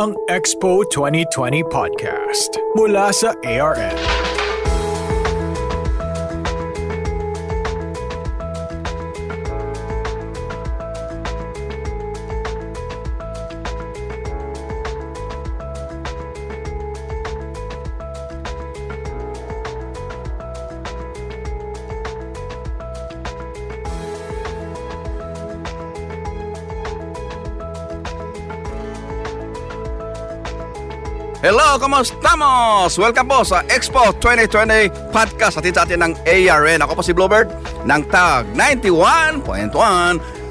ang Expo 2020 Podcast mula sa ARN. Hello, kamustamos? Welcome po sa Expo 2020 podcast at sa atin ng ARN. Ako po si Bluebird ng TAG 91.1.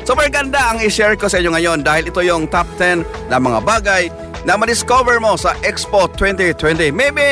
Super ganda ang i-share ko sa inyo ngayon dahil ito yung top 10 na mga bagay na ma-discover mo sa Expo 2020. Maybe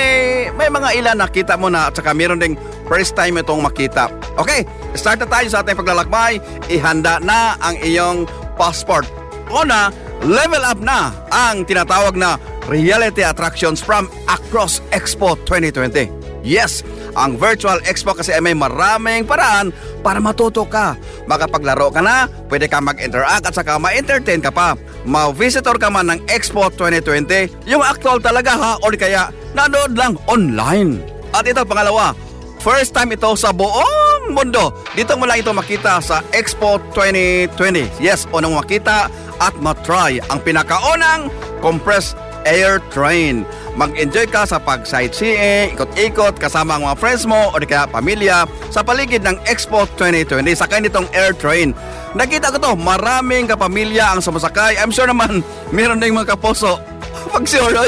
may mga ilan nakita mo na at saka meron ding first time itong makita. Okay, start na tayo sa ating paglalakbay. Ihanda na ang iyong passport. Una, level up na ang tinatawag na reality attractions from across Expo 2020. Yes, ang virtual expo kasi ay may maraming paraan para matuto ka. Makapaglaro ka na, pwede ka mag-interact at saka ma-entertain ka pa. Ma-visitor ka man ng Expo 2020, yung actual talaga ha, o kaya nanood lang online. At ito pangalawa, first time ito sa buong mundo. Dito mo lang ito makita sa Expo 2020. Yes, unang makita at matry ang pinakaunang compressed air train. Mag-enjoy ka sa pag-sightseeing, ikot-ikot kasama ang mga friends mo o kaya pamilya sa paligid ng Expo 2020 sakay nitong air train. Nakita ko to, maraming kapamilya ang sumasakay. I'm sure naman meron ding mga kaposo. Pag sure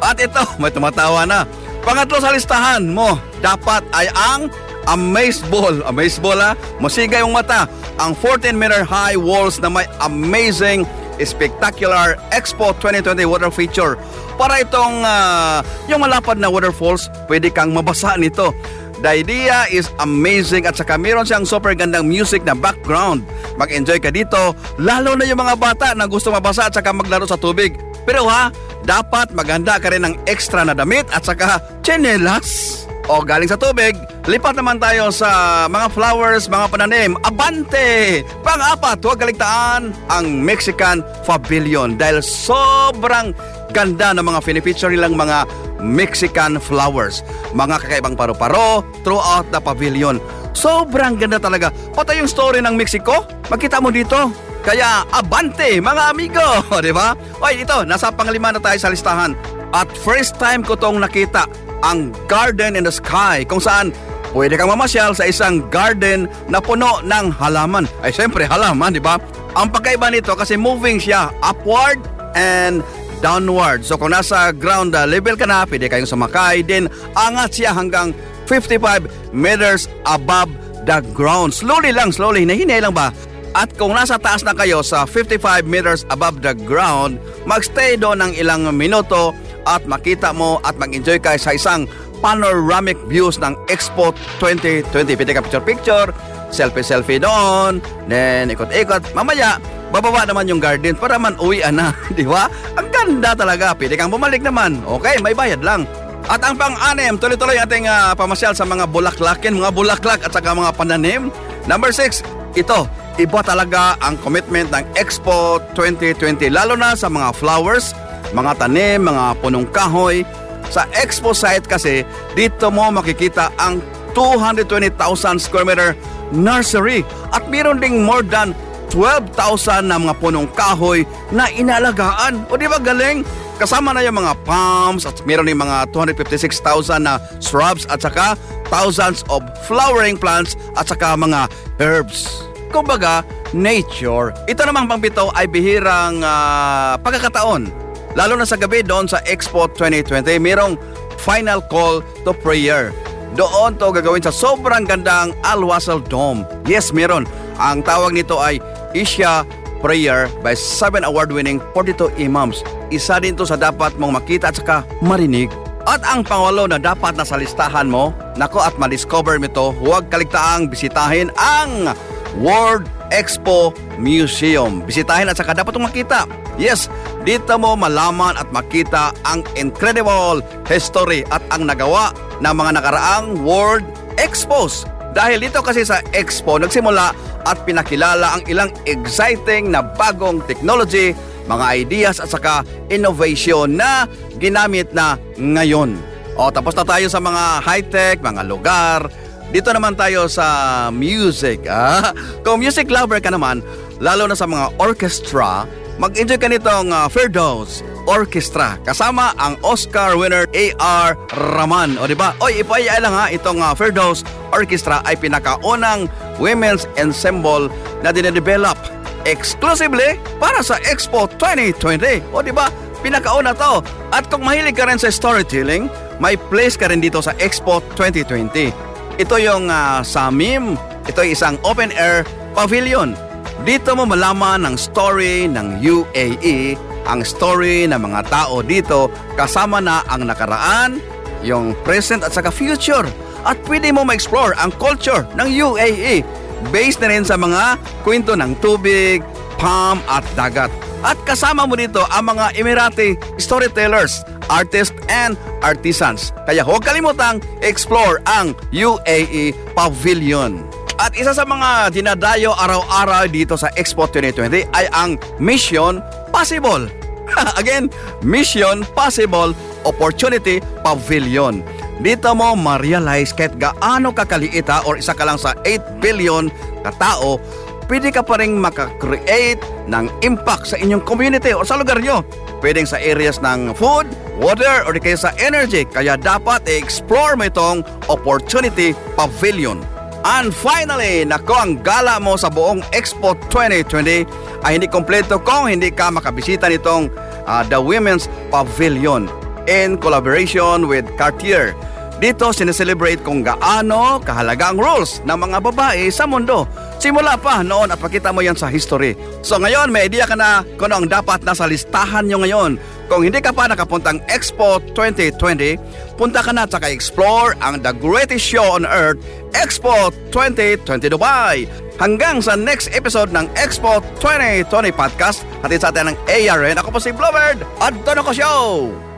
At ito, may tumatawa na. Pangatlo sa listahan mo, dapat ay ang Amaze Ball. Amaze Ball ha, masigay yung mata. Ang 14 meter high walls na may amazing spectacular Expo 2020 water feature. Para itong uh, yung malapad na waterfalls, pwede kang mabasa nito. The idea is amazing at saka meron siyang super gandang music na background. Mag-enjoy ka dito, lalo na yung mga bata na gusto mabasa at saka maglaro sa tubig. Pero ha, dapat maganda ka rin ng extra na damit at saka chinelas. O galing sa tubig, lipat naman tayo sa mga flowers, mga pananim. Abante! Pang-apat, huwag kaligtaan ang Mexican Pavilion dahil sobrang ganda ng mga finifeature nilang mga Mexican flowers. Mga kakaibang paro-paro throughout the pavilion. Sobrang ganda talaga. Pati yung story ng Mexico, makita mo dito. Kaya abante mga amigo, di ba? Oy, ito, nasa panglima na tayo sa listahan. At first time ko tong nakita ang Garden in the Sky kung saan pwede kang mamasyal sa isang garden na puno ng halaman. Ay siyempre halaman, di ba? Ang pagkaiba nito kasi moving siya upward and downward. So kung nasa ground uh, level ka na, pwede kayong sumakay. Then angat siya hanggang 55 meters above the ground. Slowly lang, slowly. Nahinay lang ba? At kung nasa taas na kayo sa 55 meters above the ground, magstay doon ng ilang minuto at makita mo at mag-enjoy ka sa isang panoramic views ng Expo 2020. Pwede ka picture-picture, selfie-selfie doon, then ikot-ikot. Mamaya, bababa naman yung garden para man uwian na, di ba? Ang ganda talaga. Pwede kang bumalik naman. Okay, may bayad lang. At ang pang-anim, tuloy-tuloy ating uh, pamasyal sa mga bulaklakin, mga bulaklak at saka mga pananim. Number 6, ito, iba talaga ang commitment ng Expo 2020, lalo na sa mga flowers, mga tanim, mga punong kahoy. Sa expo site kasi, dito mo makikita ang 220,000 square meter nursery at meron ding more than 12,000 na mga punong kahoy na inalagaan. O di ba galing? Kasama na yung mga palms at meron din mga 256,000 na shrubs at saka thousands of flowering plants at saka mga herbs. Kumbaga, nature. Ito namang pangpito ay bihirang uh, pagkakataon Lalo na sa gabi doon sa Expo 2020, mayroong final call to prayer. Doon to gagawin sa sobrang gandang Al-Wasal Dome. Yes, meron. Ang tawag nito ay Isha Prayer by 7 award-winning 42 imams. Isa din to sa dapat mong makita at saka marinig. At ang pangwalo na dapat nasa listahan mo, nako at ma-discover mo to, huwag kaligtaang bisitahin ang World Expo Museum. Bisitahin at saka dapat itong makita. Yes, dito mo malaman at makita ang incredible history at ang nagawa ng mga nakaraang World Expos. Dahil dito kasi sa Expo nagsimula at pinakilala ang ilang exciting na bagong technology, mga ideas at saka innovation na ginamit na ngayon. O tapos na tayo sa mga high-tech, mga lugar. Dito naman tayo sa music. Ah? Kung music lover ka naman, lalo na sa mga orchestra, mag-enjoy ka nitong uh, Firdaus Orchestra kasama ang Oscar winner A.R. Rahman. O di ba? Oy, ipaya lang ha, itong uh, Firdaus Orchestra ay pinakaunang women's ensemble na dinedevelop exclusively para sa Expo 2020. O di ba? Pinakauna to. At kung mahilig ka rin sa storytelling, may place ka rin dito sa Expo 2020. Ito yung uh, Samim. Ito ay isang open air pavilion. Dito mo malaman ang story ng UAE, ang story ng mga tao dito kasama na ang nakaraan, yung present at saka future. At pwede mo ma-explore ang culture ng UAE based na rin sa mga kwento ng tubig, palm at dagat. At kasama mo dito ang mga Emirati storytellers, artists and artisans. Kaya huwag kalimutang explore ang UAE Pavilion. At isa sa mga dinadayo araw-araw dito sa Expo 2020 ay ang Mission Possible. Again, Mission Possible Opportunity Pavilion. Dito mo ma-realize kahit gaano kakaliita or isa ka lang sa 8 billion katao, pwede ka pa rin makakreate ng impact sa inyong community o sa lugar nyo. Pwedeng sa areas ng food, water, or kaya sa energy. Kaya dapat i-explore mo itong Opportunity Pavilion. And finally, nako ang gala mo sa buong Expo 2020 ay hindi kompleto kung hindi ka makabisita nitong uh, The Women's Pavilion in collaboration with Cartier. Dito sineselebrate kung gaano kahalaga ang roles ng mga babae sa mundo. Simula pa noon at pakita mo yan sa history. So ngayon may idea ka na kung ano ang dapat nasa listahan nyo ngayon. Kung hindi ka pa nakapuntang Expo 2020, punta ka na at explore ang the greatest show on earth, Expo 2020 Dubai. Hanggang sa next episode ng Expo 2020 Podcast, hatid sa atin ng ARN. Ako po si Blowbird at Dono Show!